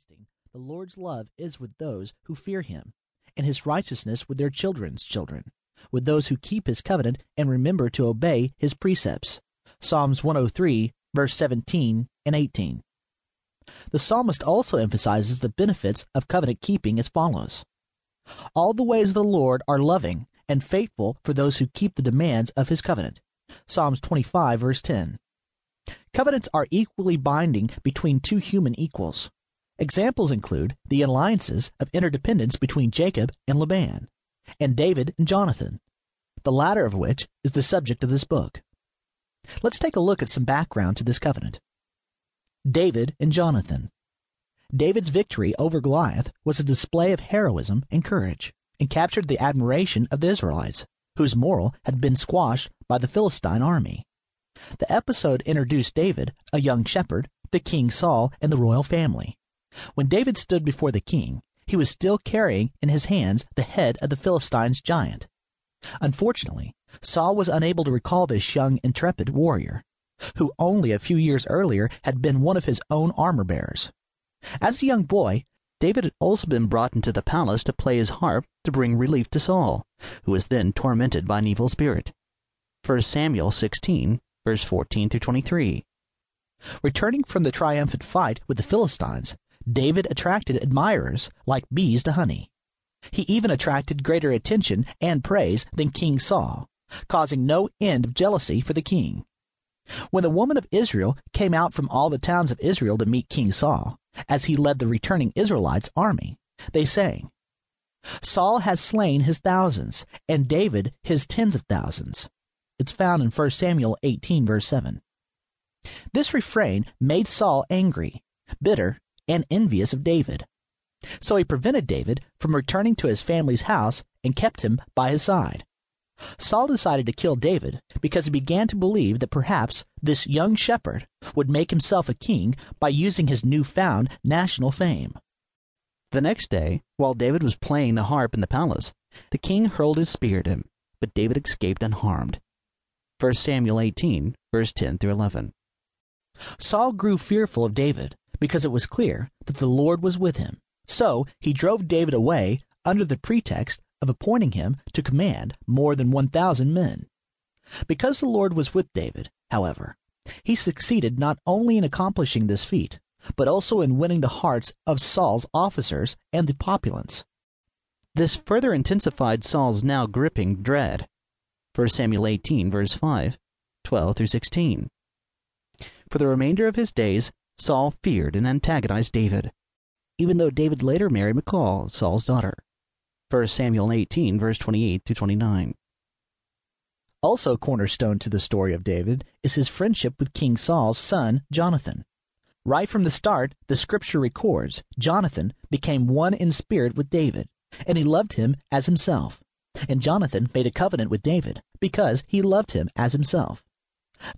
everlasting, the Lord's love is with those who fear him, and his righteousness with their children's children, with those who keep his covenant and remember to obey his precepts. Psalms 103, verse 17 and 18. The psalmist also emphasizes the benefits of covenant keeping as follows All the ways of the Lord are loving and faithful for those who keep the demands of his covenant. Psalms 25, verse 10. Covenants are equally binding between two human equals. Examples include the alliances of interdependence between Jacob and Laban, and David and Jonathan, the latter of which is the subject of this book. Let's take a look at some background to this covenant. David and Jonathan. David's victory over Goliath was a display of heroism and courage, and captured the admiration of the Israelites, whose moral had been squashed by the Philistine army. The episode introduced David, a young shepherd, to King Saul and the royal family. When David stood before the king, he was still carrying in his hands the head of the Philistines' giant. Unfortunately, Saul was unable to recall this young, intrepid warrior, who only a few years earlier had been one of his own armor bearers. As a young boy, David had also been brought into the palace to play his harp to bring relief to Saul, who was then tormented by an evil spirit. 1 Samuel 16, verse 14 through 23. Returning from the triumphant fight with the Philistines, David attracted admirers like bees to honey. He even attracted greater attention and praise than King Saul, causing no end of jealousy for the king. When the woman of Israel came out from all the towns of Israel to meet King Saul, as he led the returning Israelites' army, they sang, Saul has slain his thousands, and David his tens of thousands. It's found in 1 Samuel 18, verse 7. This refrain made Saul angry, bitter, and envious of David. So he prevented David from returning to his family's house and kept him by his side. Saul decided to kill David because he began to believe that perhaps this young shepherd would make himself a king by using his newfound national fame. The next day, while David was playing the harp in the palace, the king hurled his spear at him, but David escaped unharmed. 1 Samuel 18, verse 10 through 11. Saul grew fearful of David because it was clear that the Lord was with him. So he drove David away under the pretext of appointing him to command more than 1,000 men. Because the Lord was with David, however, he succeeded not only in accomplishing this feat, but also in winning the hearts of Saul's officers and the populace. This further intensified Saul's now gripping dread. 1 Samuel 18, verse 5, 12 through 16. For the remainder of his days, Saul feared and antagonized David, even though David later married Michal, Saul's daughter. 1 Samuel 18, verse 28 to 29. Also, cornerstone to the story of David is his friendship with King Saul's son, Jonathan. Right from the start, the scripture records Jonathan became one in spirit with David, and he loved him as himself. And Jonathan made a covenant with David because he loved him as himself.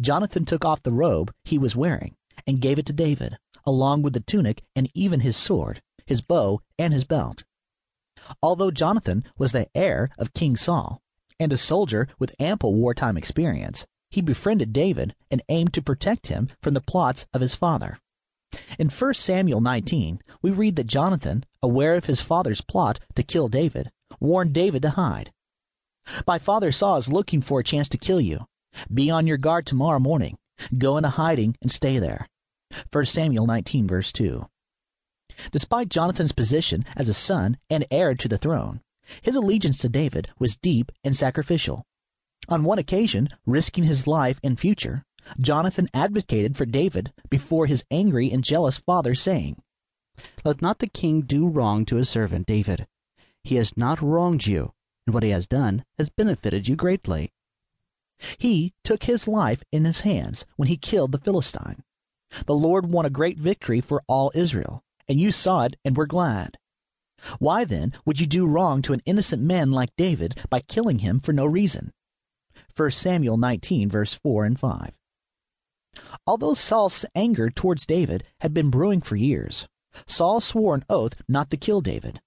Jonathan took off the robe he was wearing and gave it to David, along with the tunic and even his sword, his bow, and his belt. Although Jonathan was the heir of King Saul and a soldier with ample wartime experience, he befriended David and aimed to protect him from the plots of his father. In 1 Samuel 19, we read that Jonathan, aware of his father's plot to kill David, warned David to hide. My father Saul is looking for a chance to kill you. Be on your guard tomorrow morning. Go into hiding and stay there. 1 Samuel 19, verse 2. Despite Jonathan's position as a son and heir to the throne, his allegiance to David was deep and sacrificial. On one occasion, risking his life and future, Jonathan advocated for David before his angry and jealous father, saying, Let not the king do wrong to his servant David. He has not wronged you, and what he has done has benefited you greatly. He took his life in his hands when he killed the Philistine. The Lord won a great victory for all Israel, and you saw it and were glad. Why then would you do wrong to an innocent man like David by killing him for no reason? 1 Samuel 19, verse 4 and 5. Although Saul's anger towards David had been brewing for years, Saul swore an oath not to kill David.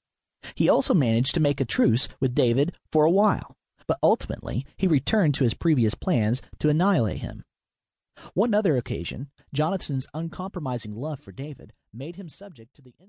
He also managed to make a truce with David for a while, but ultimately he returned to his previous plans to annihilate him. One other occasion, Jonathan's uncompromising love for David made him subject to the